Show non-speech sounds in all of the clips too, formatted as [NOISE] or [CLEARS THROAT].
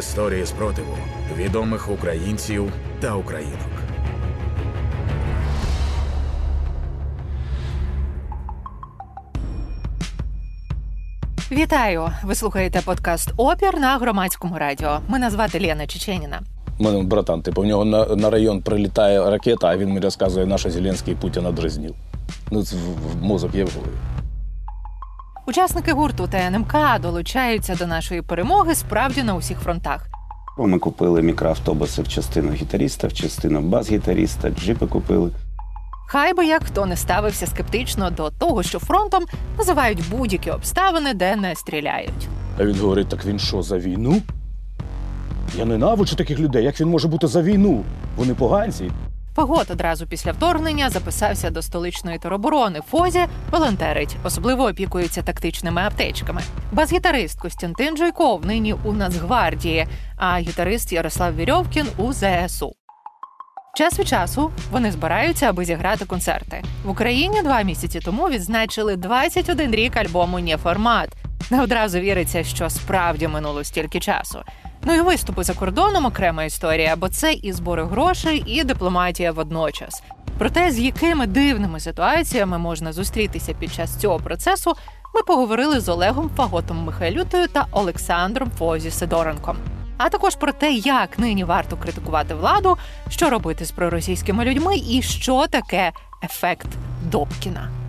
історії спротиву відомих українців та українок. Вітаю! Ви слухаєте подкаст Опір на громадському радіо. Мене звати Лена Чеченіна. Мене братан, типу, у нього на, на район прилітає ракета, а він мені розказує, що Зеленський Путіна дразнив. Ну, це в, в мозок є в голові. Учасники гурту ТНМК долучаються до нашої перемоги справді на усіх фронтах. Ми купили мікроавтобуси в частину гітаріста, в частину бас-гітаріста, джипи купили. Хай би як хто не ставився скептично до того, що фронтом називають будь-які обставини, де не стріляють. А він говорить: так він що, за війну? Я ненавиджу таких людей. Як він може бути за війну? Вони поганці. Фагот одразу після вторгнення записався до столичної тероборони. Фозі волонтерить, особливо опікується тактичними аптечками. Бас-гітарист Костянтин Джойков нині у Нацгвардії, а гітарист Ярослав Вірьовкін у ЗСУ. Час від часу вони збираються, аби зіграти концерти в Україні. Два місяці тому відзначили 21 рік альбому «Неформат». Не одразу віриться, що справді минуло стільки часу. Ну і виступи за кордоном окрема історія, бо це і збори грошей, і дипломатія водночас. Про те, з якими дивними ситуаціями можна зустрітися під час цього процесу, ми поговорили з Олегом Фаготом Михайлютою та Олександром Фозі Сидоренком. А також про те, як нині варто критикувати владу, що робити з проросійськими людьми, і що таке ефект Добкіна.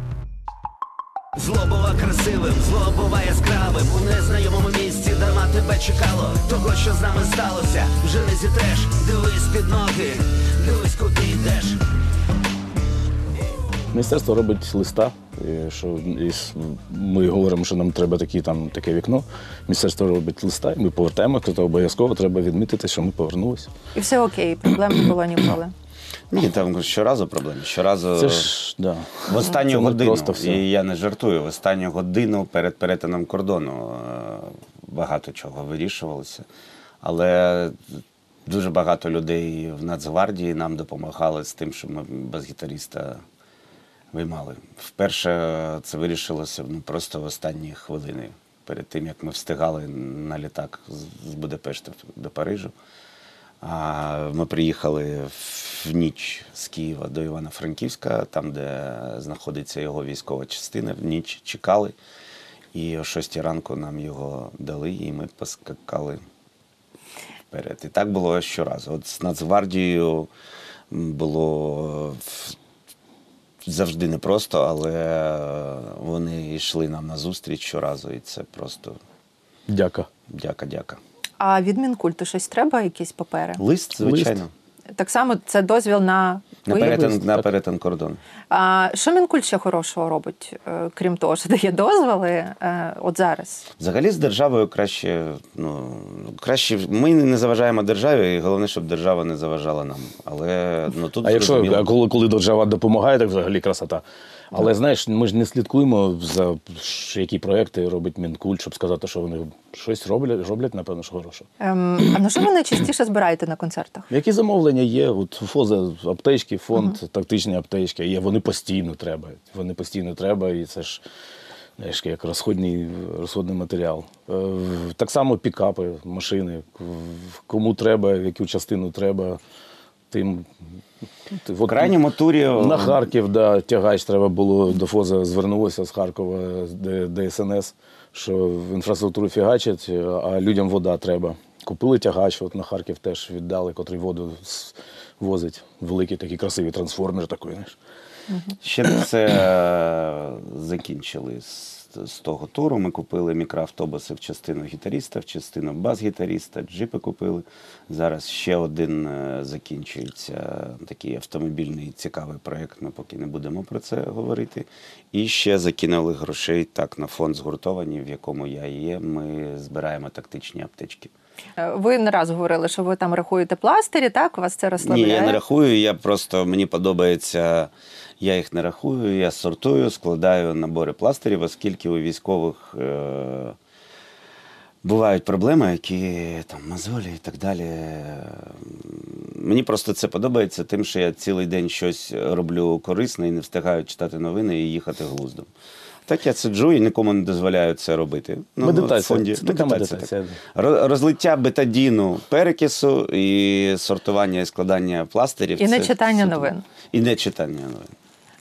Зло бува красивим, зло бува яскравим У незнайомому місці дарма тебе чекало Того, що з нами сталося, вже не зітреш Дивись під ноги, дивись, куди йдеш Міністерство робить листа, і що і ми говоримо, що нам треба такі, там, таке вікно. Міністерство робить листа, і ми повертаємо, то обов'язково треба відмітити, що ми повернулися. І все окей, проблем не було ніколи. Ні, там щоразу проблеми. Щоразу Це ж да. в останню Це годину, просто все. і я не жартую, в останню годину перед перетином кордону е, багато чого вирішувалося. Але дуже багато людей в Нацгвардії нам допомагали з тим, що ми без гітаріста виймали. Вперше це вирішилося ну, просто в останні хвилини, перед тим, як ми встигали на літак з- з Будапешта до Парижу. А ми приїхали в ніч з Києва до Івано-Франківська, там, де знаходиться його військова частина. В ніч чекали. І о 6 ранку нам його дали, і ми поскакали вперед. І так було щоразу. От з Нацгвардією було завжди непросто, але вони йшли нам на зустріч щоразу, і це просто Дяка. дяка-дяка. А від Мінкульту щось треба, якісь папери? Лист, звичайно. Так само це дозвіл на На перетин, на перетин кордону. А що Мінкульт ще хорошого робить, е, крім того, що дає дозволи е, от зараз? Взагалі з державою краще, ну краще ми не заважаємо державі, і головне, щоб держава не заважала нам. Але ну тут А якщо а коли, коли держава допомагає, так взагалі красота. Але знаєш, ми ж не слідкуємо за які проекти робить Мінкульт, щоб сказати, що вони щось роблять, роблять, напевно, що хороше. Ем, а на що ви найчастіше збираєте на концертах? Які замовлення є? От ФОЗа аптечки, фонд, тактичні аптечки є. Вони постійно треба. Вони постійно треба, і це ж знаєш, як розходний, розходний матеріал. Е, Так само пікапи, машини. Кому треба, яку частину треба, тим. Ти- в крайньому турі на Харків, да, тягач треба було до ФОЗа звернулося з Харкова ДСНС, що в інфраструктуру фігачать, а людям вода треба. Купили тягач, от на Харків теж віддали, котрий воду возить. Великий такий красивий трансформер такий. Знаєш. ще не все е, закінчили з, з того туру. Ми купили мікроавтобуси в частину гітаріста, в частину бас-гітаріста, джипи купили. Зараз ще один е, закінчується такий автомобільний цікавий проєкт. Ми поки не будемо про це говорити. І ще закинули грошей так на фонд згуртовані, в якому я є. Ми збираємо тактичні аптечки. Е, Ви не раз говорили, що ви там рахуєте пластирі, так? У вас це розслабляє? Ні, я не рахую. Я просто мені подобається. Я їх не рахую, я сортую, складаю набори пластирів, оскільки у військових е, бувають проблеми, які там мозолі і так далі. Мені просто це подобається, тим, що я цілий день щось роблю корисне і не встигаю читати новини і їхати глуздом. Так я сиджу і нікому не дозволяю це робити. Ну, Медитація. в фонді. Це така медитація. так. Розлиття бетадіну, перекису і сортування і складання пластирів. І не читання супер. новин. І не читання новин.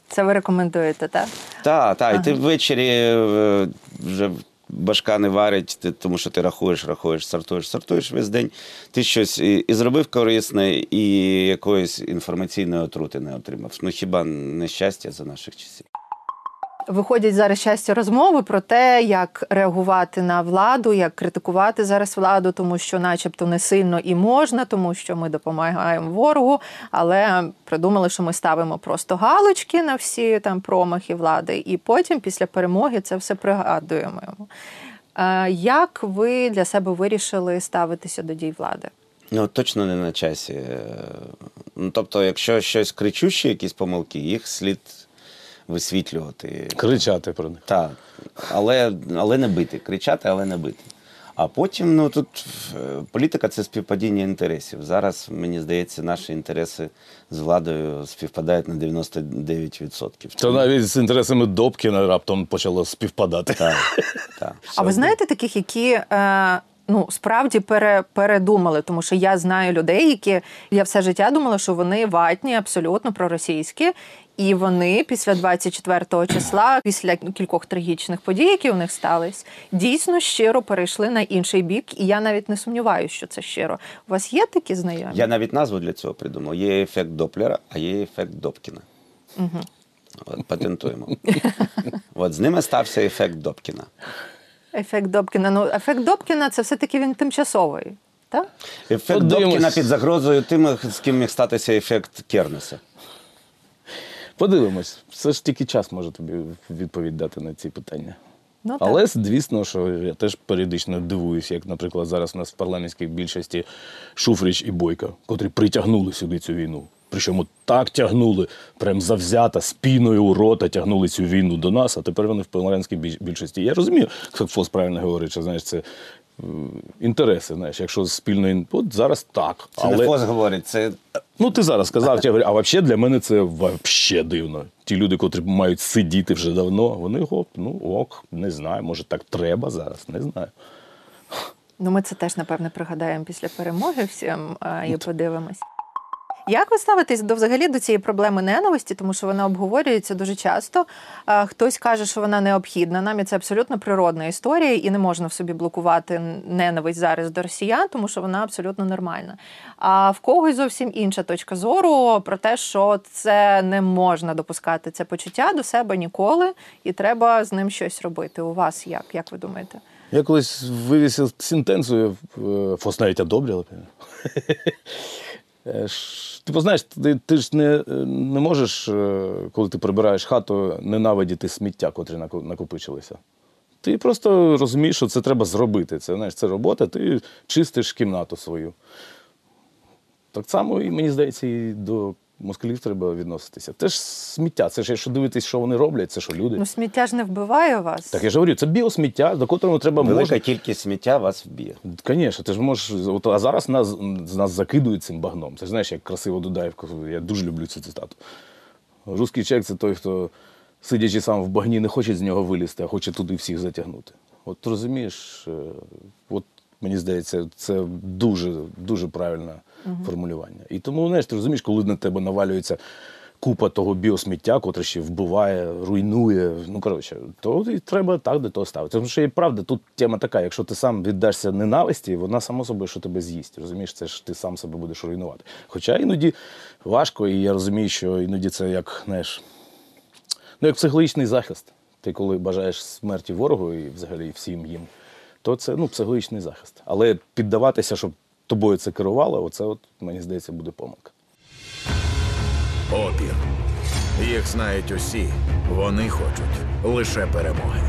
Це ви рекомендуєте, так? Так, так. І ти ввечері е, вже башка не варить, ти, тому що ти рахуєш, рахуєш, сортуєш, сортуєш весь день. Ти щось і, і зробив корисне, і якоїсь інформаційної отрути не отримав. Ну хіба не щастя за наших часів? Виходять зараз щастя розмови про те, як реагувати на владу, як критикувати зараз владу, тому що, начебто, не сильно і можна, тому що ми допомагаємо ворогу, але придумали, що ми ставимо просто галочки на всі там промахи влади, і потім, після перемоги, це все пригадуємо. Е, Як ви для себе вирішили ставитися до дій влади? Ну, точно не на часі. Е, Ну, тобто, якщо щось кричуще, якісь помилки, їх слід висвітлювати. Кричати про них. Так, але, але не бити. Кричати, але не бити. А потім, ну тут е, політика це співпадіння інтересів. Зараз, мені здається, наші інтереси з владою співпадають на 99%. Це навіть з інтересами Добкіна раптом почало співпадати. Так, [LAUGHS] так. А ви знаєте таких, які е, ну справді пере, передумали? Тому що я знаю людей, які я все життя думала, що вони ватні, абсолютно проросійські. І вони після 24 числа, після кількох трагічних подій, які у них стались, дійсно щиро перейшли на інший бік. І я навіть не сумніваюся, що це щиро. У вас є такі знайомі? Я навіть назву для цього придумав. Є ефект Доплера, а є ефект Добкіна. Угу. От, патентуємо. От з ними стався ефект Добкіна. Ефект Добкіна. Ну, ефект Добкіна це все-таки він тимчасовий. Так? Ефект Подивимось. Добкіна під загрозою тим, з ким міг статися ефект Кернеса. Подивимось. Все ж тільки час може тобі відповідь дати на ці питання. Ну, так. Але звісно, що я теж періодично дивуюся, як, наприклад, зараз у нас в парламентській більшості Шуфрич і Бойка, котрі притягнули сюди цю війну. Причому так тягнули, прям завзято, спіною у рота тягнули цю війну до нас, а тепер вони в парламентській більшості. Я розумію, як Фос правильно говорить, що знаєш, це інтереси. Знаєш, якщо спільно от зараз так. Це не ФОС говорить, це Ну, ти зараз сказав, я говорю, а взагалі для мене це вообще дивно. Ті люди, котрі мають сидіти вже давно, вони гоп, ну ок, не знаю, може так треба зараз, не знаю. Ну, ми це теж, напевне, пригадаємо після перемоги всім і подивимось. Як ви ставитесь до взагалі до цієї проблеми ненависті, тому що вона обговорюється дуже часто. Хтось каже, що вона необхідна. Нам і це абсолютно природна історія, і не можна в собі блокувати ненависть зараз до росіян, тому що вона абсолютно нормальна. А в когось зовсім інша точка зору про те, що це не можна допускати це почуття до себе ніколи, і треба з ним щось робити. У вас як? Як ви думаєте? Я колись вивісив сентенцію, е, Фос навіть одобрили. [LAUGHS] [LAUGHS] Е, Типу, знаєш, ти, ти ж не, не можеш, е, коли ти прибираєш хату, ненавидіти сміття, котрі накопичилися. Ти просто розумієш, що це треба зробити. Це, знаєш, це робота, ти чистиш кімнату свою. Так само, і мені здається, і до москалів треба відноситися. Це ж сміття, це ж якщо дивитись, що вони роблять, це що люди. Ну, сміття ж не вбиває вас. Так я ж говорю, це біосміття, до котрого треба велика можна. кількість сміття вас вб'є. Звісно, ти ж можеш. От, а зараз нас, нас закидують цим багном. Це ж знаєш, як красиво Дудаєв. Я дуже люблю цю цитату. Русський чек це той, хто, сидячи сам в багні, не хоче з нього вилізти, а хоче туди всіх затягнути. От розумієш, е, от мені здається, це дуже, дуже правильне формулювання. І тому, знаєш, ти розумієш, коли на тебе навалюється купа того біосміття, котре ще вбиває, руйнує. Ну, коротше, то і треба так до того ставити. Тому що і правда, тут тема така, якщо ти сам віддашся ненависті, вона само собою, що тебе з'їсть. Розумієш, це ж ти сам себе будеш руйнувати. Хоча іноді важко, і я розумію, що іноді це як, знаєш, ну, як психологічний захист. Ти коли бажаєш смерті ворогу і взагалі всім їм, то це ну, психологічний захист. Але піддаватися, щоб тобою це керувало, оце, от, мені здається, буде помилка. Опір. Їх знають усі. Вони хочуть лише перемоги.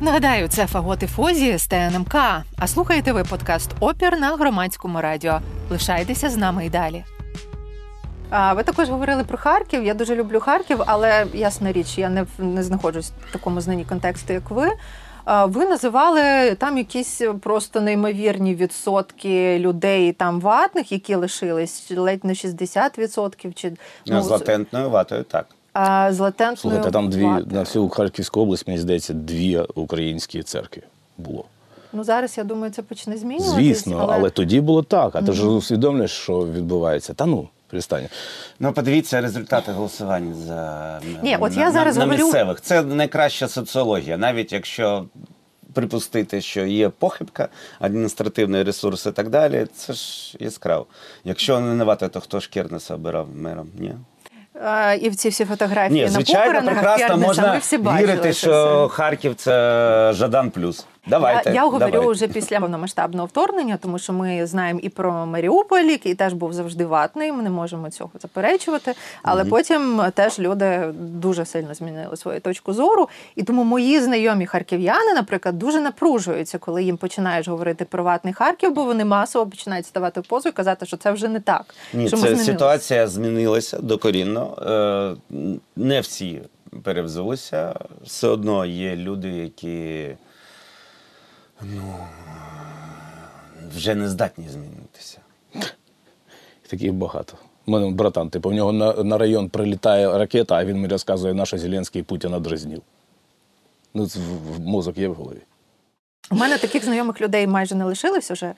Нагадаю, це Фаготи Фозі з ТНМК. А слухаєте ви подкаст Опір на громадському радіо. Лишайтеся з нами й далі. А ви також говорили про Харків. Я дуже люблю Харків, але ясна річ, я не, не знаходжусь в такому знанні контексту, як ви. А, Ви називали там якісь просто неймовірні відсотки людей там ватних, які лишились, ледь не 60%. Чи, Ну, з латентною ватою так. а, з латентною Слухайте, там дві ватою. на всю Харківську область, мені здається, дві українські церкви було. Ну зараз я думаю, це почне змінюватись. Звісно, але... тоді було так. А ти ж усвідомлюєш, що відбувається. Та ну, перестань. Ну, подивіться результати голосування за Ні, от на, я зараз на, на говорю- місцевих. Це найкраща соціологія, навіть якщо припустити, що є похибка, адміністративний ресурс і так далі. Це ж яскраво. Якщо не винувати, то хто ж Кернеса обирав мером? Ні. А, і в ці всі фотографії Ні, на звичайно, похоронах прекрасно Кернеса, можна ми всі бачили вірити, що все. Харків це Жадан плюс. Давайте. Я, я говорю давайте. вже після повномасштабного вторгнення, тому що ми знаємо і про Маріуполь, який теж був завжди ватний. Ми не можемо цього заперечувати. Але потім теж люди дуже сильно змінили свою точку зору. І тому мої знайомі харків'яни, наприклад, дуже напружуються, коли їм починаєш говорити про ватний Харків, бо вони масово починають ставати в позу і казати, що це вже не так. Ні, що це змінилися. ситуація змінилася докорінно. Е, Не всі перевзулися. Все одно є люди, які ну, вже не здатні змінитися. Таких багато. У мене братан, типу, в нього на, на район прилітає ракета, а він мені розказує, на Зеленський Путіна дразнив. Ну, це в, в мозок є в голові. У мене таких знайомих людей майже не лишилось уже.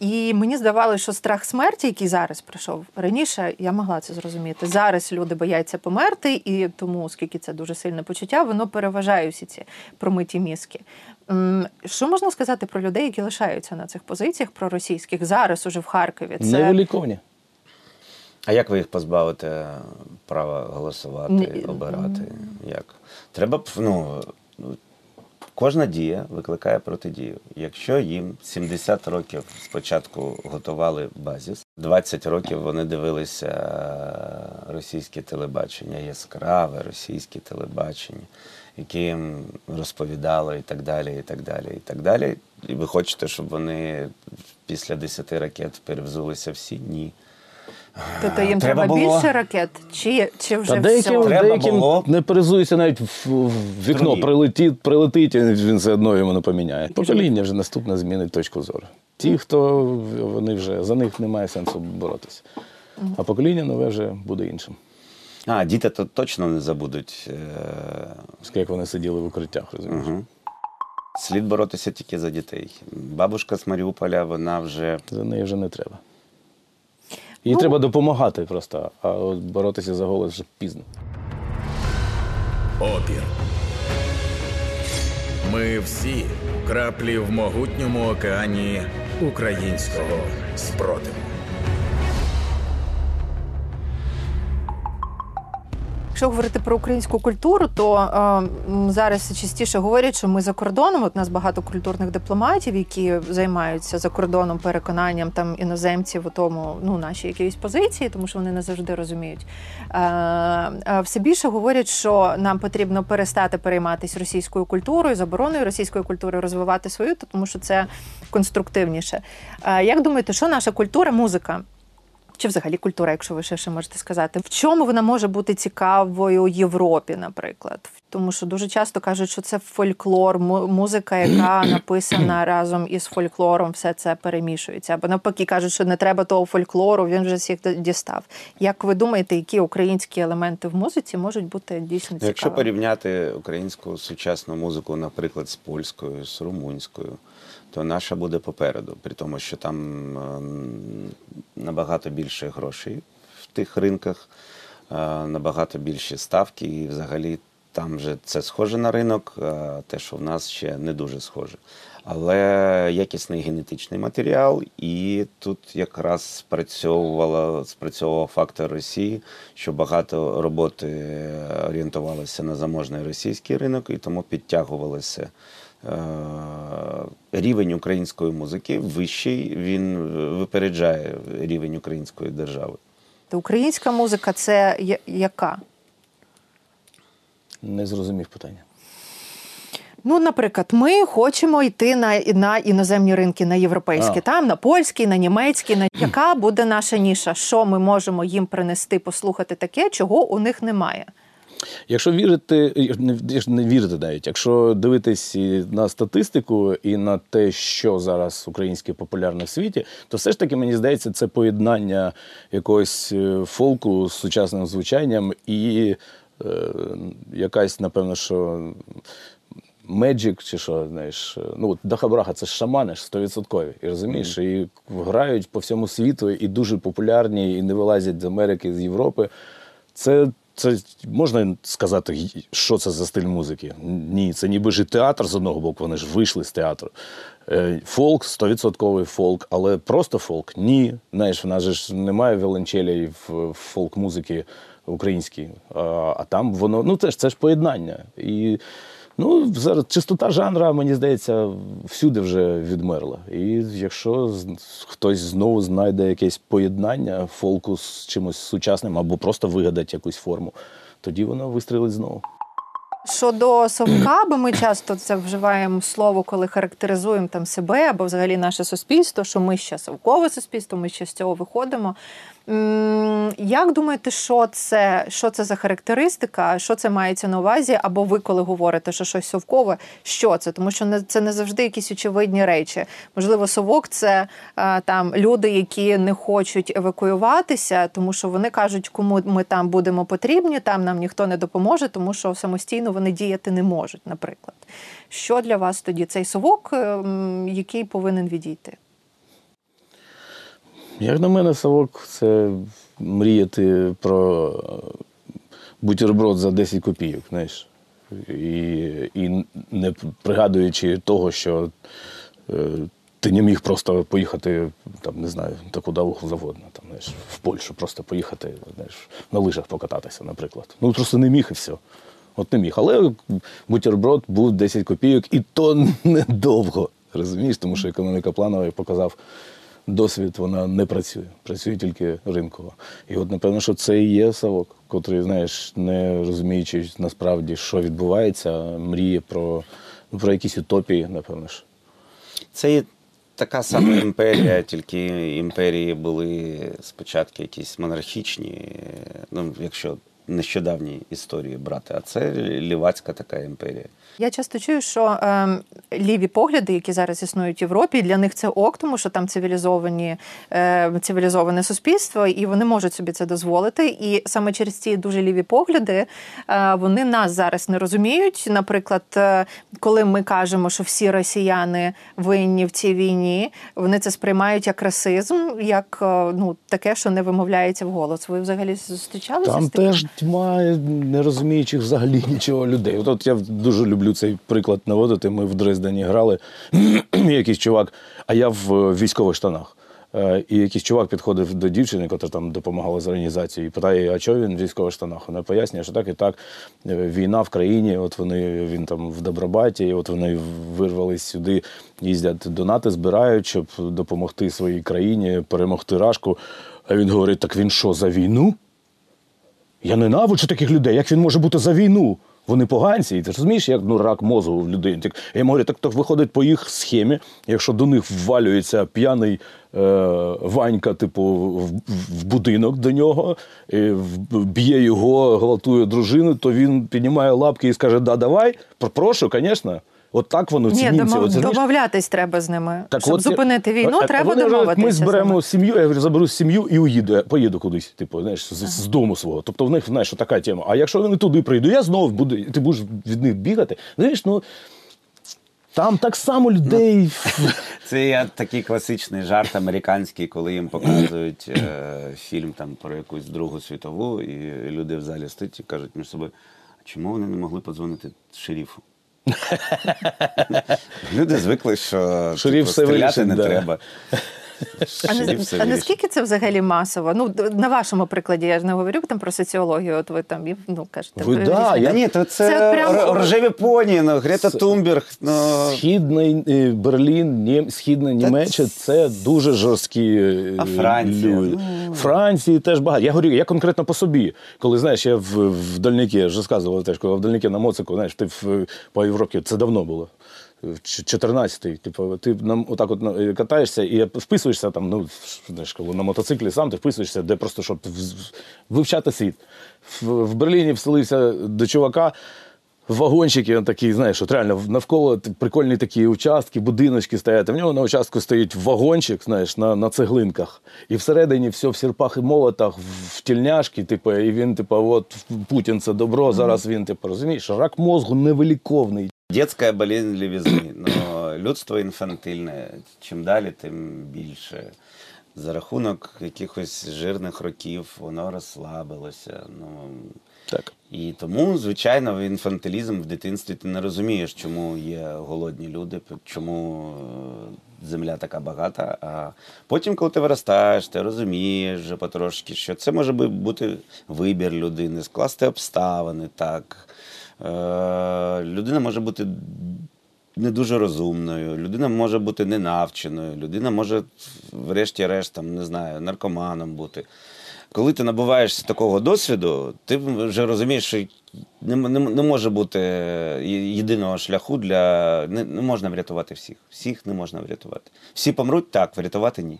І мені здавалося, що страх смерті, який зараз прийшов раніше, я могла це зрозуміти. Зараз люди бояться померти, і тому, оскільки це дуже сильне почуття, воно переважає всі ці промиті мізки. Що можна сказати про людей, які лишаються на цих позиціях проросійських зараз уже в Харкові? Це Невиліковні. А як ви їх позбавите права голосувати, обирати? Як? Треба ну, кожна дія викликає протидію. Якщо їм 70 років спочатку готували базіс, 20 років вони дивилися російське телебачення, яскраве російське телебачення, яке їм розповідало і так далі, і так далі, і так далі. І ви хочете, щоб вони після 10 ракет перевзулися всі? Ні. Тобто їм Треба треба, було- більше ракет, чи, чи вже Та деяким, все? Треба деяким було. не перезується навіть в, в вікно, прилетить, прилетить, і він все одно йому не поміняє. Покоління вже наступне змінить точку зору. Ті, хто вони вже за них немає сенсу боротися. А покоління нове вже буде іншим. А, діти то точно не забудуть. е, як вони сиділи в укриттях, розумієш? Угу. Слід боротися тільки за дітей. Бабушка з Маріуполя, вона вже За неї вже не треба. Їй треба допомагати просто, а от боротися за голос вже пізно. Опір. Ми всі краплі в могутньому океані українського спротиву. Якщо говорити про українську культуру, то е, зараз частіше говорять, що ми за кордоном. От нас багато культурних дипломатів, які займаються за кордоном переконанням там іноземців у тому, ну наші якісь позиції, тому що вони не завжди розуміють. Е, е, все більше говорять, що нам потрібно перестати перейматися російською культурою, забороною російської культури, розвивати свою, тому що це конструктивніше. Е, як думаєте, що наша культура, музика? Чи взагалі культура, якщо ви ще, ще можете сказати, в чому вона може бути цікавою Європі, наприклад? Тому що дуже часто кажуть, що це фольклор, музика, яка [CLEARS THROAT] написана разом із фольклором, все це перемішується. Або навпаки кажуть, що не треба того фольклору, він вже всіх дістав. Як ви думаєте, які українські елементи в музиці можуть бути дійсно цікавими? Якщо порівняти українську сучасну музику, наприклад, з польською, з румунською, то наша буде попереду, при тому, що там ем, набагато більше грошей в тих ринках, е, набагато більші ставки, і взагалі там вже це схоже на ринок, а те, що в нас ще не дуже схоже. Але якісний генетичний матеріал, і тут якраз спрацьовувала спрацьовував фактор Росії, що багато роботи орієнтувалося на заможний російський ринок, і тому підтягувалося. Е, Рівень української музики вищий, він випереджає рівень української держави. То Українська музика це яка? Не зрозумів питання. Ну, наприклад, ми хочемо йти на, на іноземні ринки, на європейські, А. там на польський, на німецький. На [CLEARS THROAT] яка буде наша ніша? Що ми можемо їм принести, послухати таке, чого у них немає? Якщо вірити, не, вірити навіть, якщо дивитись і на статистику і на те, що зараз українське популярне в світі, то все ж таки мені здається, це поєднання якогось е, фолку з сучасним звучанням і е, якась, напевно, що Меджик чи що, знаєш, е, ну Дахабраха це ж шамани ж 100%. І розумієш, і грають по всьому світу, і дуже популярні, і не вилазять з Америки, з Європи. Це, це можна сказати, що це за стиль музики? Ні, це ніби ж театр з одного боку, вони ж вийшли з театру. Е, Фолк, 100% фолк, але просто фолк? Ні. Знаєш, в нас же ж немає віолончелі в фолк-музики українській. А, а там воно, ну це ж це ж поєднання. І ну, зараз чистота жанра, мені здається, всюди вже відмерла. І якщо хтось знову знайде якесь поєднання фолку з чимось сучасним або просто вигадать якусь форму, тоді воно вистрілить знову. Щодо совка, бо ми часто це вживаємо слово, коли характеризуємо там себе або взагалі наше суспільство, що ми ще совкове суспільство, ми ще з цього виходимо. Як думаєте, що це, що це за характеристика, що це мається на увазі? Або ви, коли говорите, що щось совкове, що це? Тому що не- це не завжди якісь очевидні речі. Можливо, совок це там люди, які не хочуть евакуюватися, тому що вони кажуть, кому ми там будемо потрібні, там нам ніхто не допоможе, тому що самостійно вони діяти не можуть, наприклад. Що для вас тоді цей совок, е, який повинен відійти? Як на мене, совок це мріяти про е, бутерброд за 10 копійок, знаєш. І, і не пригадуючи того, що е, ти не міг просто поїхати, там, не знаю, та куди завгодно, там, знаєш, в Польщу просто поїхати, знаєш, на лижах покататися, наприклад. Ну просто не міг і все. От не міг. Але бутерброд був 10 копійок, і то недовго. Розумієш, тому що економіка планова як показав досвід, вона не працює. Працює тільки ринково. І от, напевно, що це і є совок, котрий, знаєш, не розуміючи насправді, що відбувається, мріє про, ну, про якісь утопії, напевно ж. Це така сама імперія, тільки імперії були спочатку якісь монархічні, ну, якщо нещодавні історії брати, а це лівацька така імперія. Я часто чую, що ем, ліві погляди, які зараз існують в Європі, для них це ок, тому що там цивілізовані, е, цивілізоване суспільство, і вони можуть собі це дозволити. І саме через ці дуже ліві погляди е, вони нас зараз не розуміють. Наприклад, е, коли ми кажемо, що всі росіяни винні в цій війні, вони це сприймають як расизм, як е, ну таке, що не вимовляється вголос. Ви взагалі зустрічалися Там з таким? теж тьма не розуміючих взагалі [LAUGHS] нічого людей. От, от я дуже люблю цей приклад наводити. Ми в Дрездені грали, [CLEARS THROAT] якийсь чувак, а я в е, військових штанах. Е, І якийсь чувак підходив до дівчини, яка там допомагала з організацією, і питає, а чого він в військових штанах? Вона пояснює, що так і так. е, Війна в країні, от вони він там в Добробаті, от вони вирвались сюди, їздять донати, збирають, щоб допомогти своїй країні, перемогти рашку. А він говорить: так він що, за війну? Я ненавиджу таких людей. Як він може бути за війну? Вони поганці, і ти розумієш, як ну, рак мозку в людині. Так, я говорю, так, так виходить по їх схемі, якщо до них ввалюється п'яний е, Ванька, типу, в, в будинок до нього, і б'є його, гвалтує дружину, то він піднімає лапки і скаже: Да, давай, прошу, звісно. От так воно Ні, цінівці. домов... Домовлятись треба з ними. Щоб от зупинити війну, А- а треба вони домовитися. Ми з ними. зберемо сім'ю, я говорю, заберу сім'ю і уїду, я поїду кудись, типу, знаєш, з, з дому свого. Тобто в них знаєш, така тема. А якщо вони туди прийду, я знову буду, ти будеш від них бігати. Знаєш, ну там так само людей. [LAUGHS] Це я такий класичний жарт американський, коли їм показують е, фільм там про якусь Другу світову, і люди в залі стоять і кажуть між собою, а чому вони не могли подзвонити шерифу? Люди звикли, що Шурів типу, стріляти вирішить, не да. треба. А, не, а наскільки це взагалі масово? Ну, на вашому прикладі я ж не говорю там про соціологію, от ви там і, ну, кажете. Ви ви да, я- ні, то це, Це прям- рожеві поні, ну, Грета Тумберг. Ну, Східний е, Берлін, Нім, Східна Німеччина це дуже жорсткі е, А Франція? люди. Ну. Франції теж багато. Я говорю, я конкретно по собі. Коли знаєш, я в, в Дальніки, я вже розказував теж, коли в Дальніки на моцику, знаєш, ти в, по Європі, це давно було. В 14-й, типу, ти нам отак от катаєшся і вписуєшся там, ну, знаєш, коли на мотоциклі сам ти вписуєшся, де просто щоб вивчати світ. В, в Берліні вселився до чувака. вагончики, він такий, знаєш, от реально навколо прикольні такі участки, будиночки стоять. В нього на участку стоїть вагончик, знаєш, на, на цеглинках. І всередині все в сірпах і молотах, в- тільняшки, типу, і він, типу, от Путін це добро, зараз він, типу, розумієш, рак мозгу невиліковний. Детська болезнь лівізни. Ну, людство інфантильне. Чим далі, тим більше. За рахунок якихось жирних років воно розслабилося. Ну, Так. І тому, звичайно, інфантилізм в дитинстві ти не розумієш, чому є голодні люди, чому е, земля така багата. А потім, коли ти виростаєш, ти розумієш вже потрошки, що це може бути вибір людини, скласти обставини так. Е, людина може бути не дуже розумною, людина може бути ненавченою, людина може, врешті-решт, там, не знаю, наркоманом бути. Коли ти набуваєшся такого досвіду, ти вже розумієш, що не, не, не може бути єдиного шляху для. Не, не можна врятувати всіх. Всіх не можна врятувати. Всі помруть так, врятувати ні.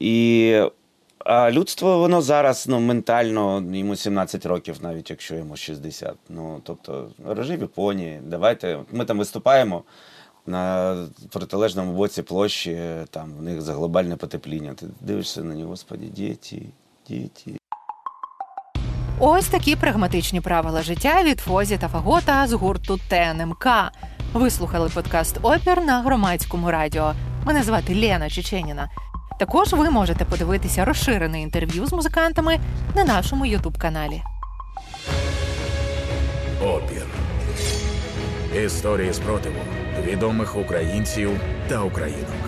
І а людство, воно зараз ну, ментально, йому 17 років, навіть якщо йому 60. Ну, тобто, рожеві поні, давайте. Ми там виступаємо на протилежному боці площі, там в них за глобальне потепління. Ти дивишся на нього, господі, діти, діти. Ось такі прагматичні правила життя від Фозі та Фагота з гурту ТНМК. Ви слухали подкаст Опір на громадському радіо. Мене звати Лена Чеченіна. Також ви можете подивитися розширене інтерв'ю з музикантами на нашому Ютуб каналі. Опір. Історії спротиву відомих українців та українок.